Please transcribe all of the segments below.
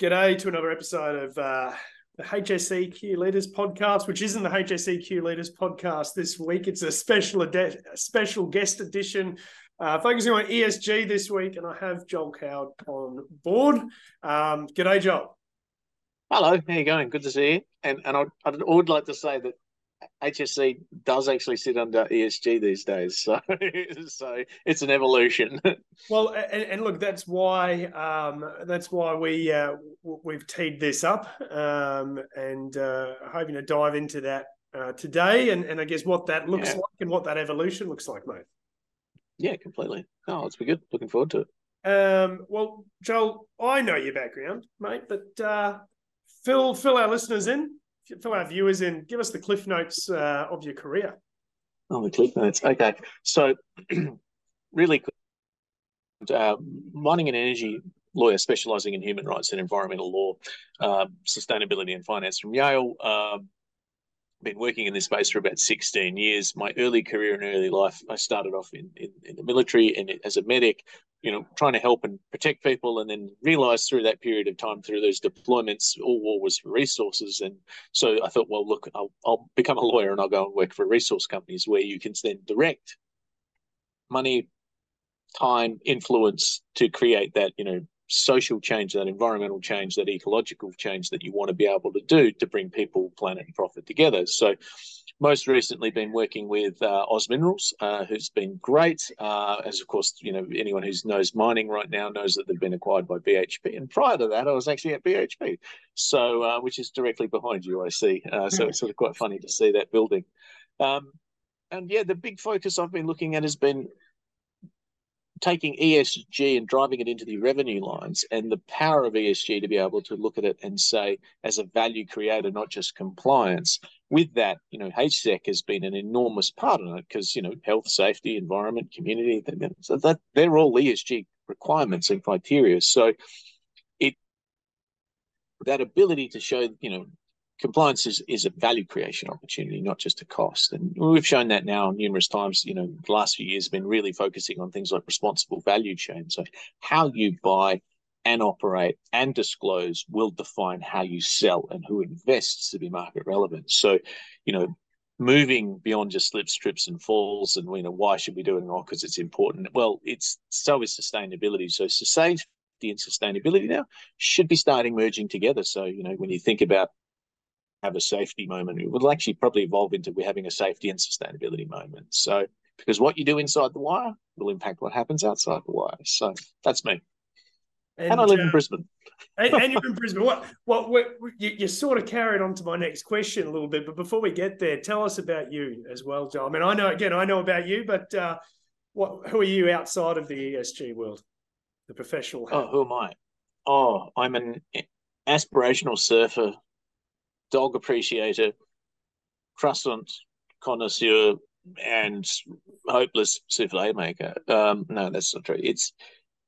G'day to another episode of uh, the HSEQ Leaders Podcast, which isn't the HSEQ Leaders Podcast this week. It's a special special guest edition uh, focusing on ESG this week, and I have Joel Coward on board. Um, g'day, Joel. Hello, how you going? Good to see you. And and I, I would like to say that HSE does actually sit under ESG these days, so so it's an evolution. well, and, and, look, that's why um, that's why we uh, we've teed this up, um, and uh, hoping to dive into that uh, today, and, and I guess what that looks yeah. like and what that evolution looks like, mate. Yeah, completely. Oh, it's be good. Looking forward to it. Um, well, Joel, I know your background, mate, but uh, fill fill our listeners in fill our viewers in. Give us the cliff notes uh, of your career. Oh, the cliff notes. Okay, so really, uh, mining and energy lawyer specialising in human rights and environmental law, uh, sustainability and finance from Yale. Been working in this space for about 16 years. My early career and early life, I started off in, in, in the military and as a medic, you know, trying to help and protect people, and then realized through that period of time, through those deployments, all war was for resources. And so I thought, well, look, I'll, I'll become a lawyer and I'll go and work for resource companies where you can then direct money, time, influence to create that, you know, social change, that environmental change, that ecological change that you want to be able to do to bring people, planet, and profit together. So most recently been working with uh, Oz Minerals, uh, who's been great. Uh, as of course, you know, anyone who knows mining right now knows that they've been acquired by BHP. And prior to that, I was actually at BHP, so uh, which is directly behind you, I see. Uh, so it's sort of quite funny to see that building. Um, and yeah, the big focus I've been looking at has been taking ESG and driving it into the revenue lines and the power of ESG to be able to look at it and say, as a value creator, not just compliance. With that, you know, HSEC has been an enormous part of it because, you know, health, safety, environment, community, so that they're all ESG requirements and criteria. So it that ability to show, you know, compliance is, is a value creation opportunity, not just a cost. And we've shown that now numerous times. You know, the last few years have been really focusing on things like responsible value chain. So how you buy and operate and disclose will define how you sell and who invests to be market relevant. So, you know, moving beyond just slips, trips, and falls, and you know, why should we do it? Not because it's important. Well, it's so is sustainability. So safety and sustainability now should be starting merging together. So, you know, when you think about have a safety moment. It will actually probably evolve into we're having a safety and sustainability moment. So, because what you do inside the wire will impact what happens outside the wire. So that's me. And, and I live uh, in Brisbane. and, and, you're in Brisbane. What? What? what you, you, sort of carried on to my next question a little bit, but before we get there, tell us about you as well, Joe. I mean, I know again, I know about you, but uh, what? Who are you outside of the ESG world, the professional? Oh, who am I? Oh, I'm an aspirational surfer dog appreciator, croissant connoisseur, and hopeless souffle maker. Um, no, that's not true. It's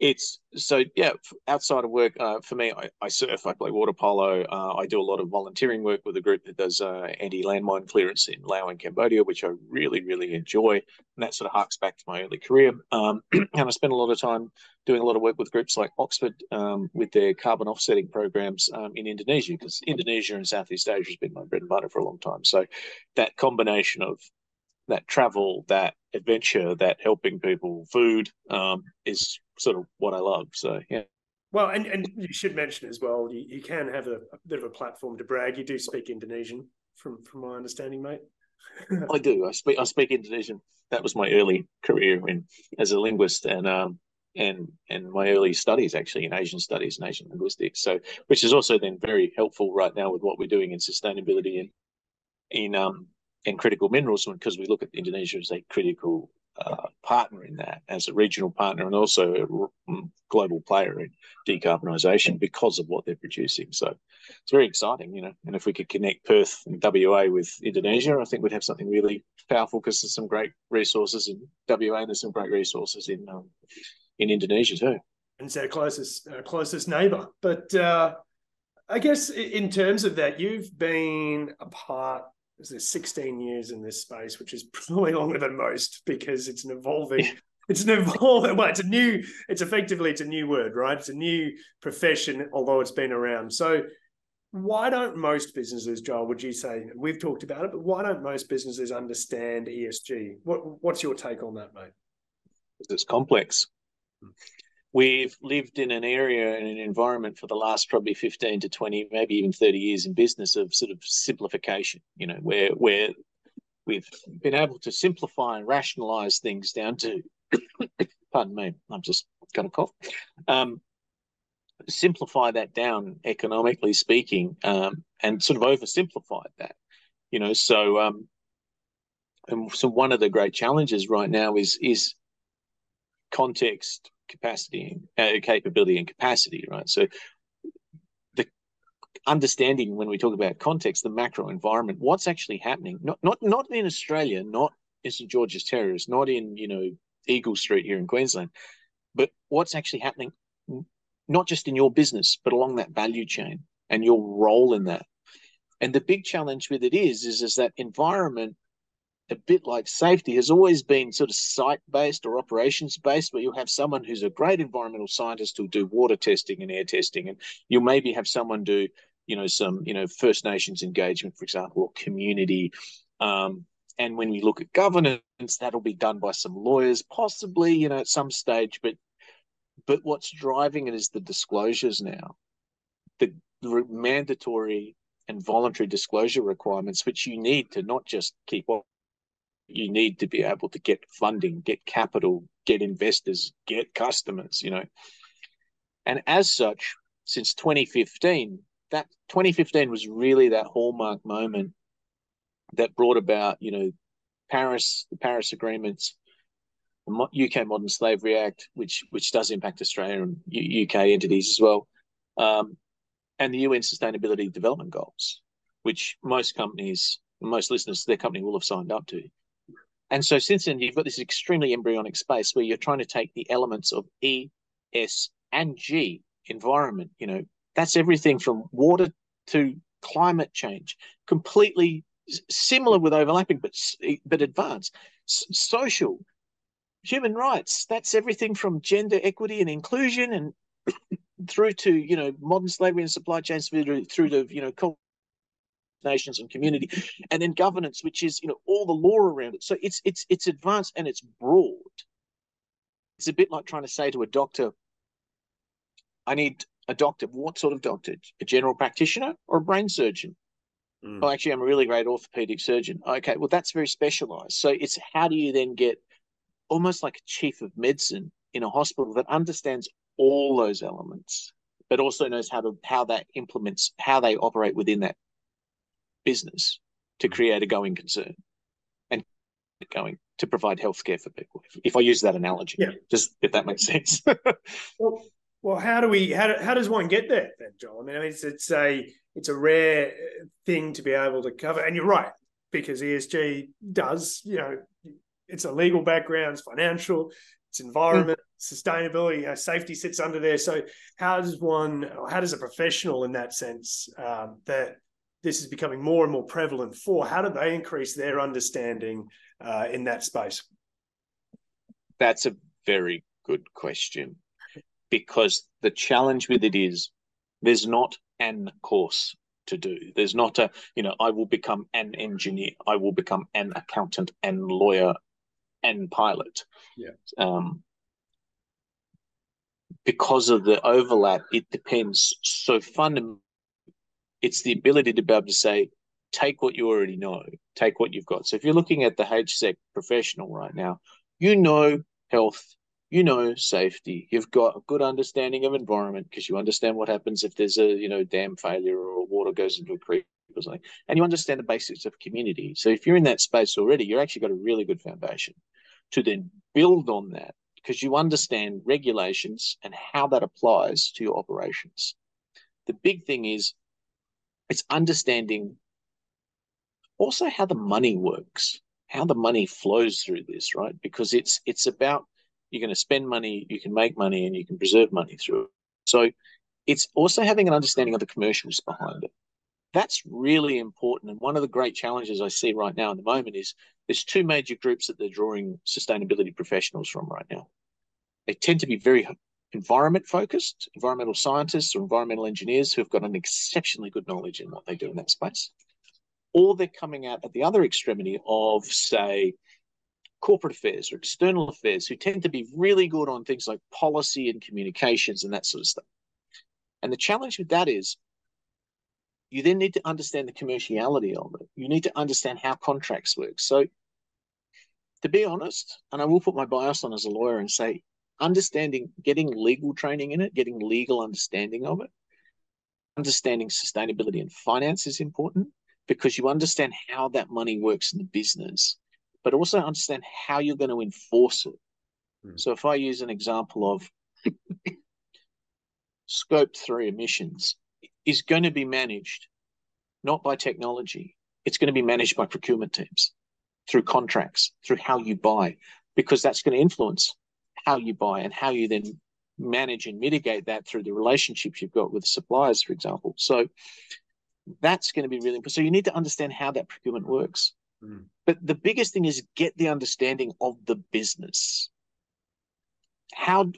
it's so yeah. Outside of work, uh, for me, I, I, surf, I play water polo. Uh, I do a lot of volunteering work with a group that does uh, anti-landmine clearance in Laos and Cambodia, which I really, really enjoy. And that sort of harks back to my early career. Um, and I spend a lot of time doing a lot of work with groups like Oxford um, with their carbon offsetting programs um, in Indonesia, because Indonesia and Southeast Asia has been my bread and butter for a long time. So that combination of that travel, that adventure, that helping people, food um, is sort of what I love. So yeah. Well, and, and you should mention as well, you, you can have a, a bit of a platform to brag. You do speak Indonesian, from from my understanding, mate. I do. I speak I speak Indonesian. That was my early career in as a linguist, and um and and my early studies actually in Asian studies and Asian linguistics. So, which is also then very helpful right now with what we're doing in sustainability and in um and critical minerals because we look at Indonesia as a critical uh, partner in that, as a regional partner and also a mm, global player in decarbonisation because of what they're producing. So it's very exciting, you know. And if we could connect Perth and WA with Indonesia, I think we'd have something really powerful because there's some great resources in WA and there's some great resources in um, in Indonesia too. And it's our closest uh, closest neighbour, but. Uh... I guess in terms of that, you've been a part there's 16 years in this space, which is probably longer than most because it's an evolving it's an evolved. Well, it's a new. It's effectively it's a new word, right? It's a new profession, although it's been around. So, why don't most businesses, Joel? Would you say we've talked about it, but why don't most businesses understand ESG? What What's your take on that, mate? It's complex. We've lived in an area and an environment for the last probably 15 to 20, maybe even 30 years in business of sort of simplification, you know, where where we've been able to simplify and rationalize things down to pardon me, I'm just got a cough. Um, simplify that down economically speaking, um, and sort of oversimplified that, you know. So, um, and so one of the great challenges right now is is context, capacity, uh, capability, and capacity, right? So, the understanding when we talk about context, the macro environment, what's actually happening, not not not in Australia, not in St George's Terrace, not in you know Eagle Street here in Queensland, but what's actually happening, not just in your business, but along that value chain and your role in that. And the big challenge with it is, is, is that environment, a bit like safety, has always been sort of site based or operations based, where you'll have someone who's a great environmental scientist who'll do water testing and air testing, and you'll maybe have someone do, you know, some, you know, First Nations engagement, for example, or community um, and when we look at governance, that'll be done by some lawyers, possibly, you know, at some stage. But but what's driving it is the disclosures now, the, mandatory and voluntary disclosure requirements, which you need to not just keep. You need to be able to get funding, get capital, get investors, get customers, you know. And as such, since 2015, that 2015 was really that hallmark moment that brought about, you know, Paris, the Paris agreements, the UK Modern Slavery Act, which which does impact Australia and UK entities as well, um, and the UN Sustainability Development Goals, which most companies, most listeners, their company will have signed up to. And so since then, you've got this extremely embryonic space where you're trying to take the elements of E, S, and G environment. You know, that's everything from water to climate change, completely similar with overlapping, but but advanced. S- social, human rights. That's everything from gender equity and inclusion, and through to you know modern slavery and supply chains, through, to you know nations and community, and then governance, which is you know all the law around it. So it's it's it's advanced and it's broad. It's a bit like trying to say to a doctor, "I need a doctor. What sort of doctor? A general practitioner or a brain surgeon?" Mm. Oh, actually, I'm a really great orthopedic surgeon. Okay, well, that's very specialized. So it's how do you then get almost like a chief of medicine in a hospital that understands all those elements, but also knows how to how that implements how they operate within that business to mm. create a going concern and going to provide healthcare for people. If, I use that analogy, yeah. just if that makes sense. well, well, how do we how, do, how does one get there then, Joel? I mean, it's it's a it's a rare thing to be able to cover. And you're right, because ESG does, you know, it's a legal background, it's financial, it's environment, mm. sustainability, know, safety sits under there. So how does one, how does a professional in that sense um, that this is becoming more and more prevalent for, how do they increase their understanding uh, in that space? That's a very good question because the challenge with it is there's not an course to do. There's not a, you know, I will become an engineer, I will become an accountant and lawyer and pilot. Yeah. Um, because of the overlap, it depends. So fundamentally, it's the ability to be able to say, take what you already know, take what you've got. So if you're looking at the HSEC professional right now, you know health, you know safety you've got a good understanding of environment because you understand what happens if there's a you know dam failure or water goes into a creek or something and you understand the basics of community so if you're in that space already you're actually got a really good foundation to then build on that because you understand regulations and how that applies to your operations the big thing is it's understanding also how the money works how the money flows through this right because it's it's about you're going to spend money, you can make money, and you can preserve money through it. So it's also having an understanding of the commercials behind it. That's really important. And one of the great challenges I see right now in the moment is there's two major groups that they're drawing sustainability professionals from right now. They tend to be very environment focused, environmental scientists or environmental engineers who've got an exceptionally good knowledge in what they do in that space. Or they're coming out at the other extremity of, say, corporate affairs or external affairs who tend to be really good on things like policy and communications and that sort of stuff. And the challenge with that is you then need to understand the commerciality of it. You need to understand how contracts work. So, to be honest, and I will put my bias on as a lawyer and say, understanding, getting legal training in it, getting legal understanding of it, understanding sustainability and finance is important because you understand how that money works in the business, but also understand how you're going to enforce it. Mm. So, if I use an example of scope three emissions, is going to be managed not by technology. It's going to be managed by procurement teams through contracts, through how you buy, because that's going to influence how you buy and how you then manage and mitigate that through the relationships you've got with suppliers, for example. So that's going to be really important. So you need to understand how that procurement works. Mm. But the biggest thing is get the understanding of the business. How,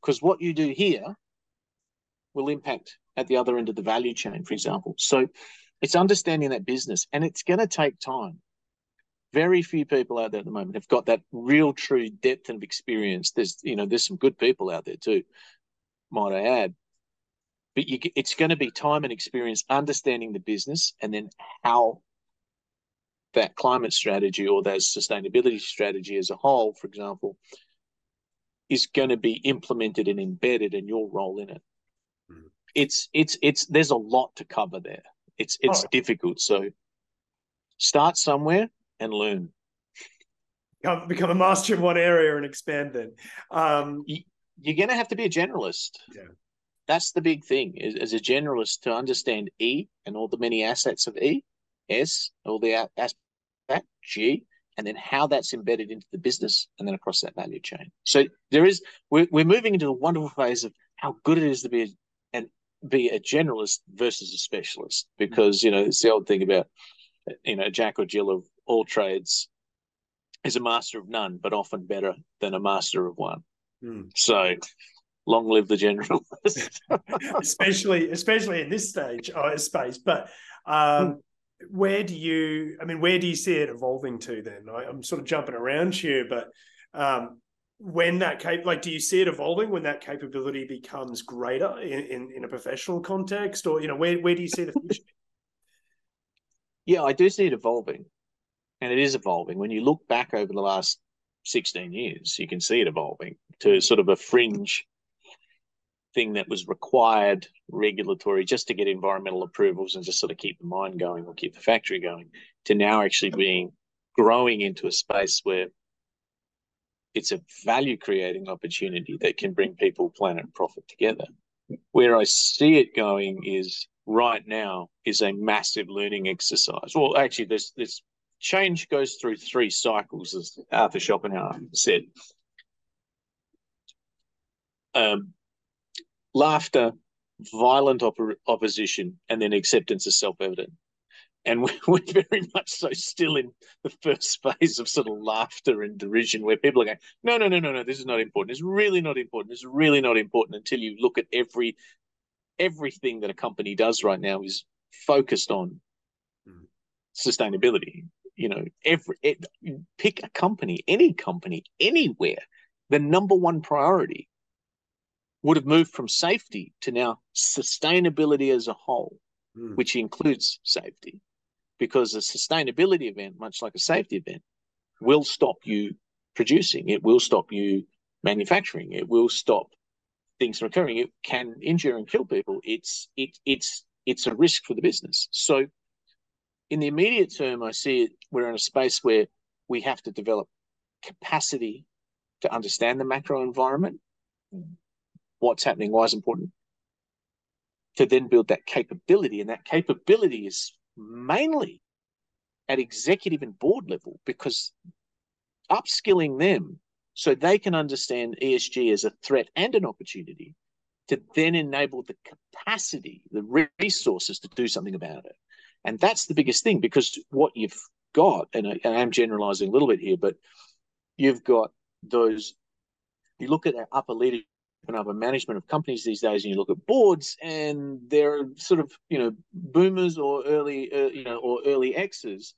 because what you do here will impact at the other end of the value chain, for example. So it's understanding that business and it's going to take time. Very few people out there at the moment have got that real true depth of experience. There's, you know, there's some good people out there too, might I add. But you, it's going to be time and experience understanding the business and then how that climate strategy or that sustainability strategy as a whole, for example, is going to be implemented and embedded in your role in it mm-hmm. it's it's it's there's a lot to cover there. It's it's oh. difficult. So start somewhere and learn. Become, become a master in one area and expand then. Um, you, you're going to have to be a generalist. Yeah. That's the big thing is, as a generalist to understand E and all the many assets of E, S, all the aspects that G, and then how that's embedded into the business and then across that value chain. So there is we're, we're moving into a wonderful phase of how good it is to be and be a generalist versus a specialist because you know it's the old thing about you know Jack or Jill of all trades is a master of none, but often better than a master of one. Mm. So long live the generalist, especially especially in this stage uh, space. But um, where do you? I mean, where do you see it evolving to? Then I, am sort of jumping around here, but um, when that cap like do you see it evolving when that capability becomes greater in, in, in a professional context or you know where, where do you see the future yeah i do see it evolving and it is evolving when you look back over the last 16 years you can see it evolving to hmm. sort of a fringe thing that was required regulatory just to get environmental approvals and just sort of keep the mine going or keep the factory going to now actually being growing into a space where it's a value creating opportunity that can bring people, planet, and profit together. Where I see it going is right now is a massive learning exercise. Well, actually, this this change goes through three cycles, as Arthur Schopenhauer said. Um, laughter, violent op- opposition, and then acceptance is self evident and we're very much so still in the first phase of sort of laughter and derision where people are going no no no no no this is not important it's really not important it's really not important until you look at every everything that a company does right now is focused on mm. sustainability you know every it, pick a company any company anywhere the number one priority would have moved from safety to now sustainability as a whole mm. which includes safety because a sustainability event, much like a safety event, will stop you producing. It will stop you manufacturing. It will stop things from occurring. It can injure and kill people. It's it it's it's a risk for the business. So, in the immediate term, I see it. We're in a space where we have to develop capacity to understand the macro environment, mm-hmm. what's happening, why is important, to then build that capability, and that capability is mainly at executive and board level because upskilling them so they can understand ESG as a threat and an opportunity to then enable the capacity, the resources to do something about it. And that's the biggest thing because what you've got, and I, and I'm generalizing a little bit here, but you've got those. You look at that upper leadership and upper management of companies these days, and you look at boards, and they're sort of you know boomers or early uh, you know or early X's,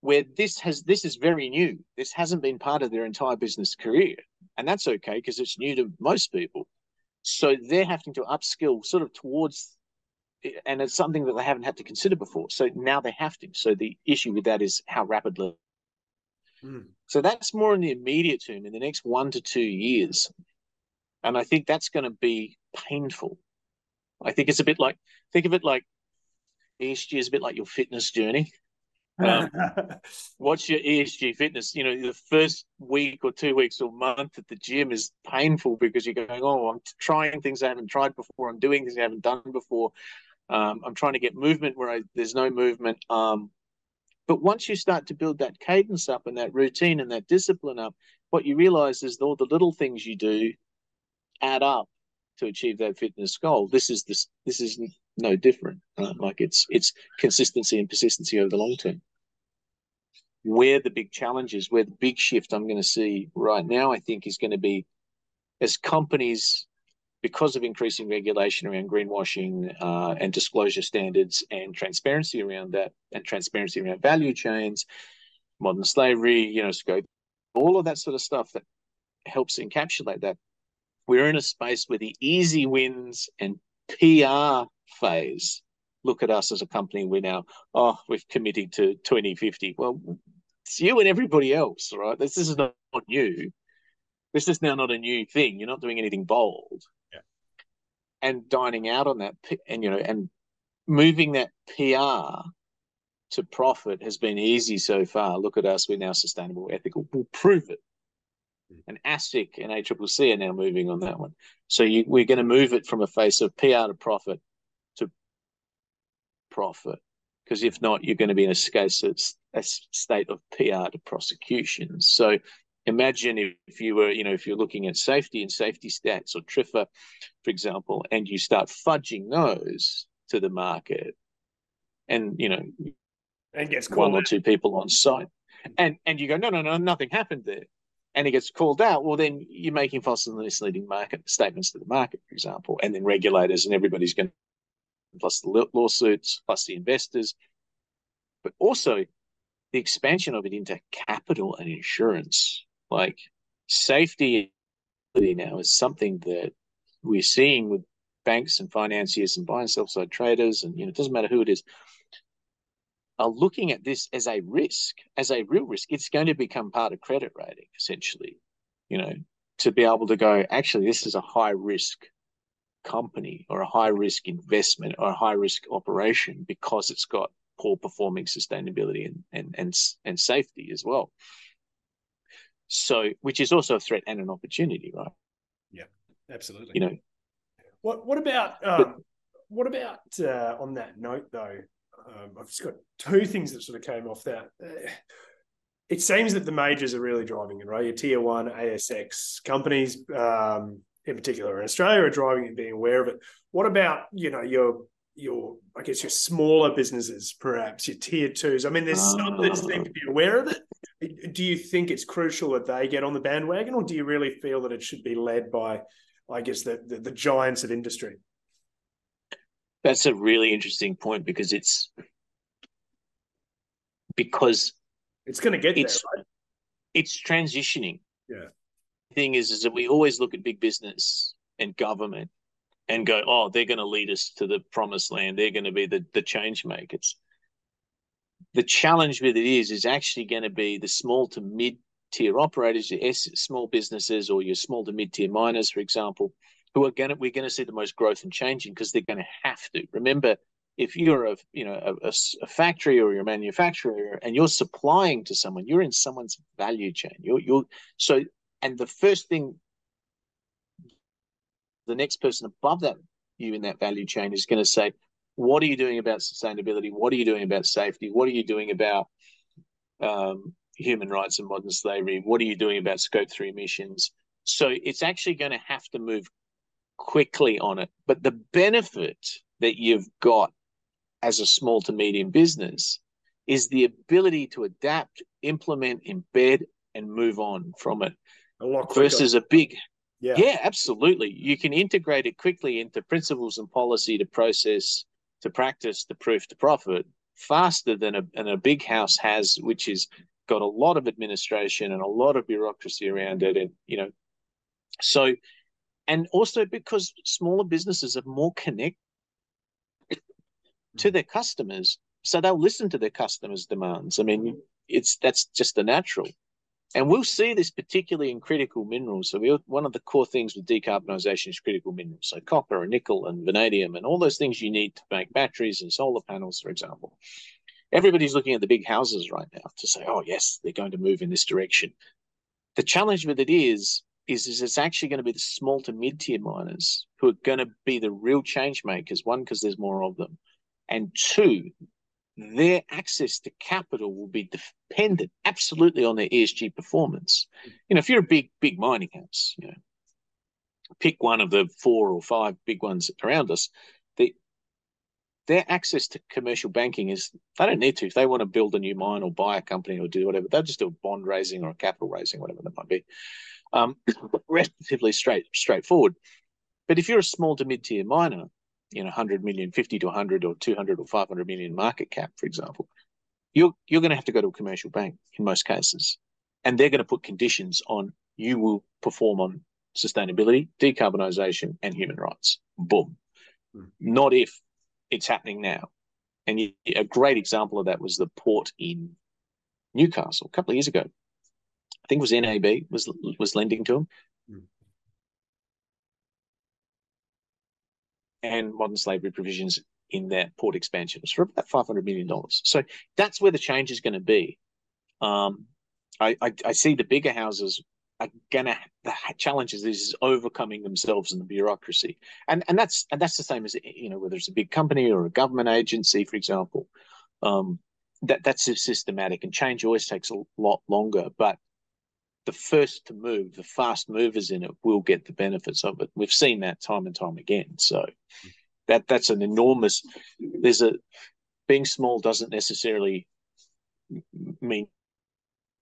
where this has this is very new. This hasn't been part of their entire business career, and that's okay because it's new to most people. So they're having to upskill sort of towards and it's something that they haven't had to consider before. So now they have to. So the issue with that is how rapidly. Mm. So that's more in the immediate term, in the next one to two years. And I think that's going to be painful. I think it's a bit like, think of it like ESG is a bit like your fitness journey. Um, what's your ESG fitness? You know, the first week or two weeks or month at the gym is painful because you're going, oh, I'm trying things I haven't tried before. I'm doing things I haven't done before. Um, I'm trying to get movement where I, there's no movement. Um, but once you start to build that cadence up and that routine and that discipline up, what you realize is all the little things you do add up to achieve that fitness goal. This is this this is no different. Uh, like it's it's consistency and persistency over the long term. Where the big challenges, where the big shift I'm going to see right now, I think is going to be as companies because of increasing regulation around greenwashing uh, and disclosure standards and transparency around that, and transparency around value chains, modern slavery, you know, scope, all of that sort of stuff that helps encapsulate that. We're in a space where the easy wins and PR phase. Look at us as a company. We're now, oh, we've committed to 2050. Well, it's you and everybody else, right? This, this is not new. This is now not a new thing. You're not doing anything bold and dining out on that and you know and moving that PR to profit has been easy so far. Look at us, we're now sustainable, ethical. We'll prove it. Hmm. And ASIC and ACCC are now moving on that one. So you, we're going to move it from a face of PR to profit to profit. Because if not, you're going to be in a, case, a state of PR to prosecution. So imagine if, if you were, you know, if you're looking at safety and safety stats or TRIFR, for example, and you start fudging those to the market, and you know, and gets one or two people on site, and and you go, no, no, no, nothing happened there, and it gets called out. Well, then you're making false and misleading market statements to the market, for example, and then regulators and everybody's going, plus the lawsuits, plus the investors, but also the expansion of it into capital and insurance like safety now is something that we're seeing with banks and financiers and buy and sell side traders, and you know, it doesn't matter who it is, are looking at this as a risk, as a real risk. It's going to become part of credit rating, essentially. You know, to be able to go, actually, this is a high risk company or a high risk investment or a high risk operation because it's got poor performing sustainability and and and, and safety as well. So, which is also a threat and an opportunity, right? Yeah, absolutely. You know, what what about um, but, what about uh, on that note though? Um, I've just got two things that sort of came off that. Uh, it seems that the majors are really driving it, right? Your tier one ASX companies, um, in particular in Australia, are driving it, being aware of it. What about you know your your I guess your smaller businesses, perhaps your tier twos? I mean, there's some that seem to be aware of it, do you think it's crucial that they get on the bandwagon, or do you really feel that it should be led by, I guess, the, the, the giants of industry? That's a really interesting point because it's because it's going to get it's, there. Right? It's transitioning. Yeah. The thing is, is that we always look at big business and government and go, oh, they're going to lead us to the promised land. They're going to be the the change makers the challenge with it is is actually going to be the small to mid tier operators, your S, small businesses, or your small to mid tier miners, for example, who are going to we're going to see the most growth and changing because they're going to have to. Remember, if you're a you know a, a, factory or you're a manufacturer and you're supplying to someone, you're in someone's value chain. You're you're so and the first thing the next person above that you in that value chain is going to say, what are you doing about sustainability? What are you doing about safety? What are you doing about um, human rights and modern slavery? What are you doing about scope three emissions? So it's actually going to have to move quickly on it. But the benefit that you've got as a small to medium business is the ability to adapt, implement, embed, and move on from it. A lot versus a big yeah. yeah, absolutely. You can integrate it quickly into principles and policy to process, to practice, to proof, to profit faster than a, than a big house has, which is got a lot of administration and a lot of bureaucracy around it. And, you know, so, and also because smaller businesses are more connected to mm. their customers. So they'll listen to their customers' demands. I mean, it's that's just the natural. And we'll see this particularly in critical minerals. So we, one of the core things with decarbonisation is critical minerals. So copper and nickel and vanadium and all those things you need to make batteries and solar panels, for example. Everybody's looking at the big houses right now to say, oh, yes, they're going to move in this direction. The challenge with it is, is, is it's actually going to be the small to mid-tier miners who are going to be the real change makers, one, because there's more of them, and two, their access to capital will be dependent absolutely on their ESG performance. You know, if you're a big, big mining house, you know, pick one of the four or five big ones around us, the, their access to commercial banking is they don't need to. If they want to build a new mine or buy a company or do whatever, they'll just do a bond raising or a capital raising, whatever that might be. Um, relatively straight straightforward. But if you're a small to mid tier miner, you know 100 million 50 to 100 or 200 or 500 million market cap for example you're you're going to have to go to a commercial bank in most cases. And they're going to put conditions on you will perform on sustainability decarbonisation and human rights. Boom. Mm. not if it's happening now. And you, a great example of that was the port in newcastle a couple of years ago. I think it was nab was was lending to them mm. And modern slavery provisions in that port expansion. It's for about $500 million. So that's where the change is going to be. Um, I, I, I, see the bigger houses are going to, the challenges is overcoming themselves in the bureaucracy. And, and that's, and that's the same as, you know, whether it's a big company or a government agency, for example, um, that that's systematic and change always takes a lot longer, but the first to move, the fast movers in it will get the benefits of it. We've seen that time and time again. So that that's an enormous. There's a being small doesn't necessarily mean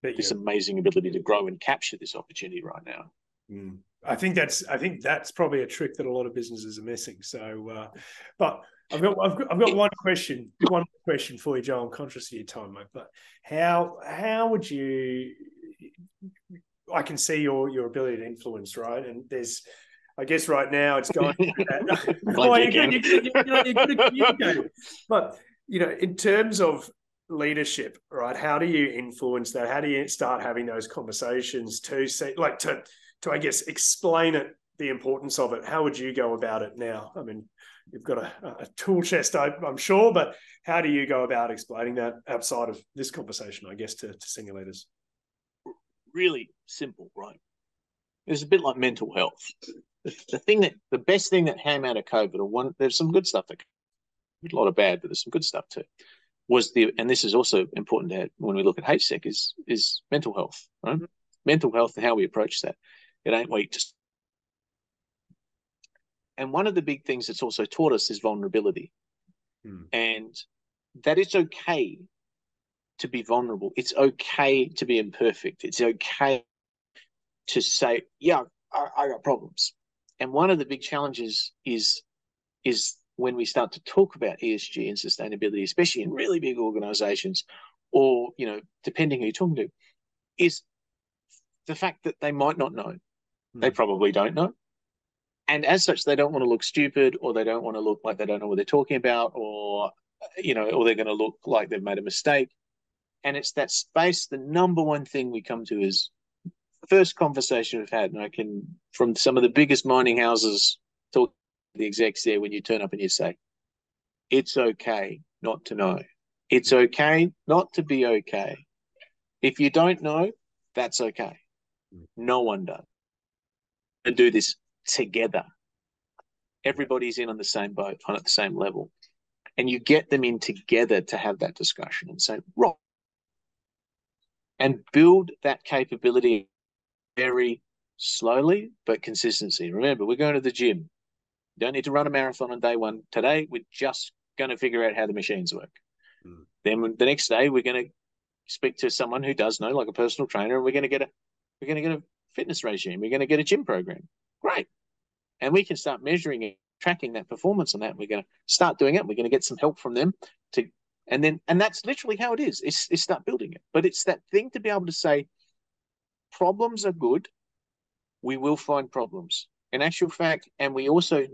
this amazing ability to grow and capture this opportunity right now. Mm. I think that's I think that's probably a trick that a lot of businesses are missing. So, uh, but I've got I've got, I've got one question one question for you, Joe. I'm conscious of your time, mate. But how how would you I can see your your ability to influence, right? And there's, I guess, right now it's going. oh, you're you're you're, you're good at communicating. But you know, in terms of leadership, right? How do you influence that? How do you start having those conversations to say, like, to to I guess explain it, the importance of it? How would you go about it now? I mean, you've got a, a tool chest, I, am sure, but how do you go about explaining that outside of this conversation? I guess to to senior leaders really simple, right? It's a bit like mental health. The, the thing that the best thing that came out of COVID, or one, there's some good stuff that a lot of bad, but there's some good stuff too. Was the and this is also important to when we look at HSEC is is mental health, right? Mm-hmm. Mental health and how we approach that. It ain't weak to and one of the big things that's also taught us is vulnerability. Hmm. And that it's okay to be vulnerable. It's okay to be imperfect. It's okay to say, yeah, I, I got problems. And one of the big challenges is is when we start to talk about ESG and sustainability, especially in really big organizations, or you know, depending who you're talking to, is the fact that they might not know. Mm. They probably don't know. And as such, they don't want to look stupid or they don't want to look like they don't know what they're talking about or you know, or they're going to look like they've made a mistake and it's that space. The number one thing we come to is first conversation we've had, and I can from some of the biggest mining houses talk to the execs there when you turn up and you say, "It's okay not to know. It's okay not to be okay. If you don't know, that's okay. No one does. And do this together. Everybody's in on the same boat, on at the same level." And you get them in together to have that discussion and say, right, and build that capability very slowly but consistency. Remember, we're going to the gym. You don't need to run a marathon on day one. Today, we're just going to figure out how the machines work. Mm. Then the next day we're going to speak to someone who does know, like a personal trainer, and we're going to get a we're going to get a fitness regime. We're going to get a gym program. Great, and we can start measuring it, tracking that performance on that. We're going to start doing it. We're going to get some help from them to, and then and that's literally how it is. It's, it's start building it. But it's that thing to be able to say, problems are good. We will find problems. In actual fact, and we also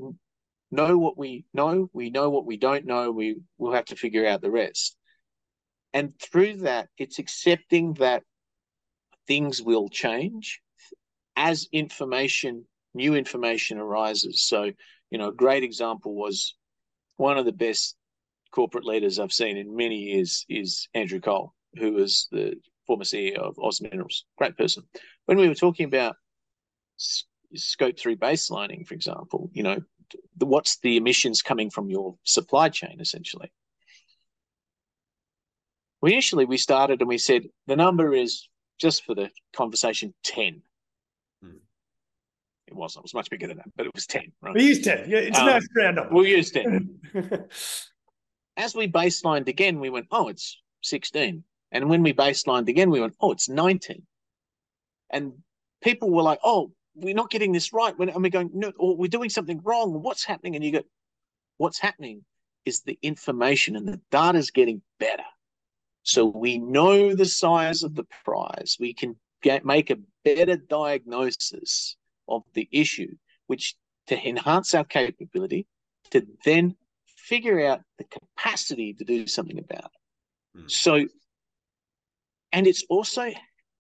know what we know. We know what we don't know. We will have to figure out the rest. And through that, it's accepting that things will change as information, new information arises. So, you know, a great example was one of the best corporate leaders I've seen in many years is Andrew Cole, who was the former CEO of Oz Minerals. Great person. When we were talking about scope three baselining, for example, you know, the, what's the emissions coming from your supply chain essentially? we initially we started and we said the number is just for the conversation 10 hmm. it wasn't it was much bigger than that but it was 10 right we used 10 yeah it's um, nice round up we'll use 10 as we baselined again we went oh it's 16 and when we baselined again we went oh it's 19 and people were like oh we're not getting this right. And we're going no or we're doing something wrong. What's happening? And you go what's happening is the information and the data is getting better. So we know the size of the prize. We can get, make a better diagnosis of the issue, which to enhance our capability to then figure out the capacity to do something about it. Mm. So, and it's also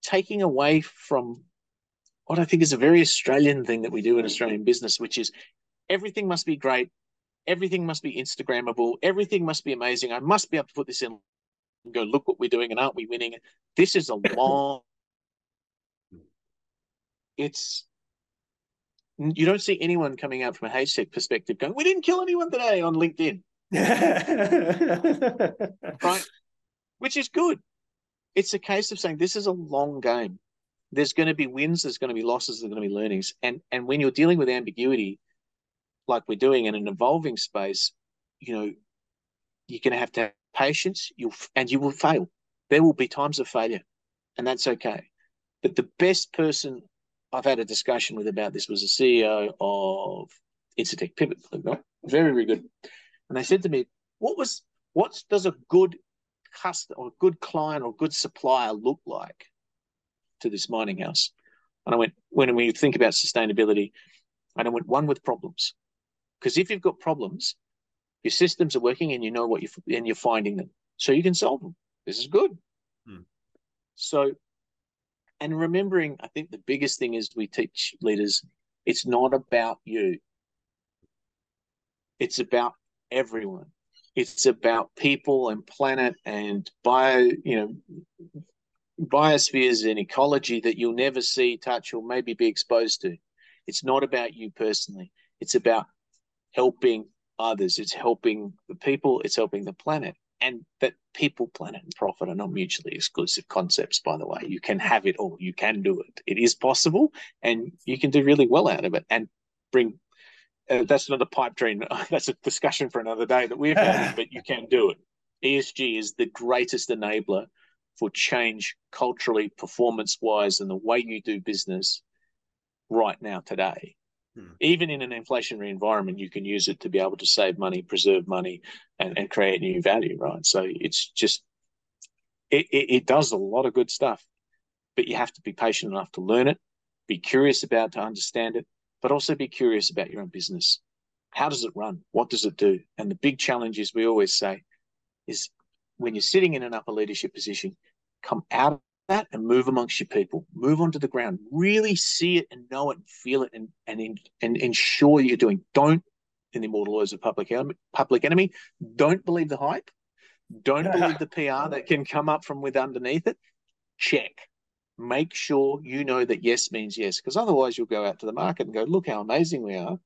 taking away from what I think is a very Australian thing that we do in Australian business, which is everything must be great, everything must be Instagrammable, everything must be amazing. I must be able to put this in and go, look what we're doing, and aren't we winning? This is a long. it's you don't see anyone coming out from a haystack perspective going, "We didn't kill anyone today" on LinkedIn, right? Which is good. It's a case of saying this is a long game. There's going to be wins, there's going to be losses, there's going to be learnings, and and when you're dealing with ambiguity, like we're doing in an evolving space, you know, you're going to have to have patience, you'll and you will fail. There will be times of failure, and that's okay. But the best person I've had a discussion with about this was the CEO of Incitec Pivot, very, very good. And they said to me, "What was what does a good customer or a good client or a good supplier look like to this mining house?" And I went, when we think about sustainability, and I went one with problems, because if you've got problems, your systems are working and you know what you and you're finding them so you can solve them this is good hmm. so and remembering i think the biggest thing is we teach leaders it's not about you it's about everyone it's about people and planet and bio you know biospheres and ecology that you'll never see touch or maybe be exposed to it's not about you personally it's about helping others. It's helping the people. It's helping the planet. And that people, planet, and profit are not mutually exclusive concepts, by the way. You can have it all. You can do it. It is possible, and you can do really well out of it and bring. Uh, that's not a pipe dream. That's a discussion for another day that we've had, but you can do it. ESG is the greatest enabler for change culturally, performance wise, and the way you do business right now today. Hmm. Even in an inflationary environment, you can use it to be able to save money, preserve money, and, and create new value, right? So it's just, it, it, it does a lot of good stuff, but you have to be patient enough to learn it, be curious about to understand it, but also be curious about your own business. How does it run? What does it do? And the big challenge is we always say is when you're sitting in an upper leadership position, come out that and move amongst your people. Move onto the ground. Really see it and know it and feel it and and and ensure you're doing. Don't, in the immortal words of public enemy, public enemy, don't believe the hype. Don't believe the PR that can come up from with underneath it. Check. Make sure you know that yes means yes, because otherwise you'll go out to the market and go, look how amazing we are.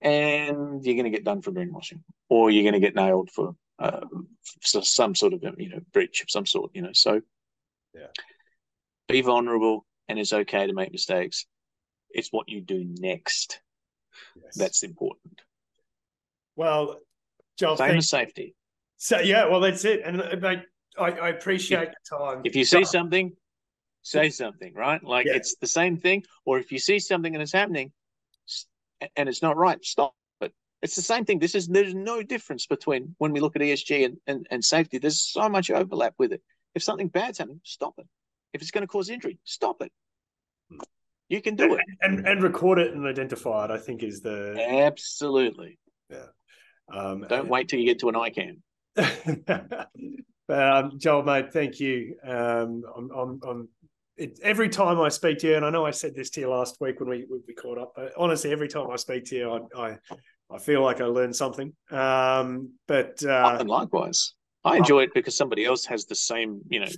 And you're going to get done for greenwashing, or you're going to get nailed for, uh, for some sort of you know breach of some sort. You know, so yeah. Be vulnerable, and it's okay to make mistakes. It's what you do next yes. that's important. Well, Joel, same as safety. So yeah, well that's it, and mate, I, I appreciate the time. If you see something, say something, right? Like yeah. it's the same thing. Or if you see something and it's happening, and it's not right, stop it. It's the same thing. This is there's no difference between when we look at ESG and, and, and safety. There's so much overlap with it. If something bad's happening, stop it. If it's going to cause injury, stop it. You can do and, it and and record it and identify it. I think is the absolutely. Yeah. Um, Don't wait till you get to an ICAM. um, Joel, mate, thank you. Um, I'm, I'm, I'm it, every time I speak to you, and I know I said this to you last week when we we caught up, but honestly, every time I speak to you, I I, I feel like I learned something. Um, but uh, likewise. I enjoy it because somebody else has the same, you know,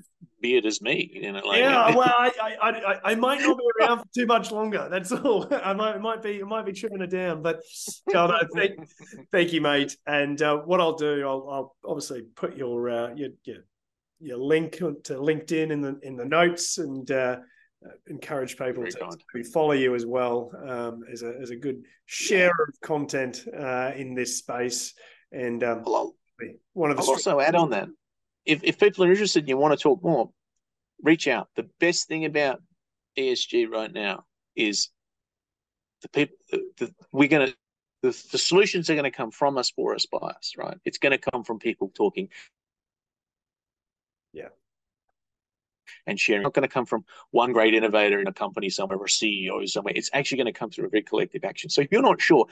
beard as me. You know, like, yeah. Well, I, I, I, I, might not be around for too much longer. That's all. I might, it might be, it might be trimming it down. But thank, thank you, mate. And uh, what I'll do, I'll, I'll obviously put your, uh, your, your, your link to LinkedIn in the in the notes and. Uh, encourage people to, to, follow you as well um, as a as a good share of content uh, in this space. And um, one of the. I'll also add on that if, if people are interested and you want to talk more, reach out. The best thing about ESG right now is the people the, the, we're going to the, the solutions are going to come from us for us by us right it's going to come from people talking yeah and sharing. It's not going to come from one great innovator in a company somewhere or a CEO somewhere. It's actually going to come through a very collective action. So if you're not sure,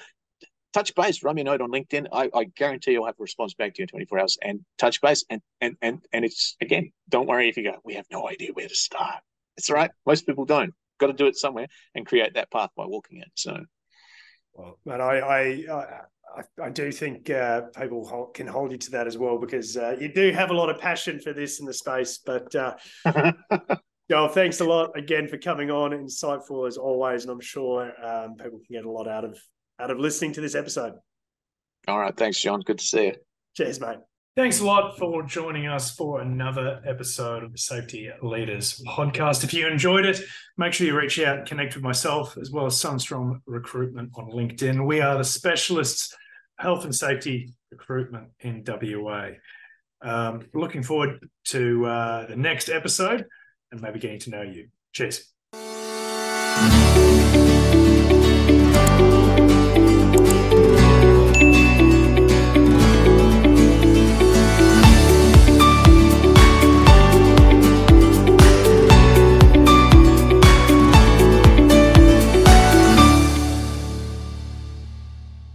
touch base, run me a note on LinkedIn. I, I guarantee you'll have a response back to you in 24 hours and touch base. And, and, and, and it's, again, don't worry if you go, we have no idea where to start. It's all right. Most people don't. Got to do it somewhere and create that path by walking it. So, well, but I, I, I, I do think uh, people can hold you to that as well because uh, you do have a lot of passion for this in the space. But uh, Joel, thanks a lot again for coming on. Insightful as always, and I'm sure um, people can get a lot out of out of listening to this episode. All right. Thanks, John. Good to see you. Cheers, mate. Thanks a lot for joining us for another episode of the Safety Leaders podcast. If you enjoyed it, make sure you reach out and connect with myself as well as Sundstrom Recruitment on LinkedIn. We are the specialists health and safety recruitment in WA. Um, looking forward to uh, the next episode and maybe getting to know you. Cheers.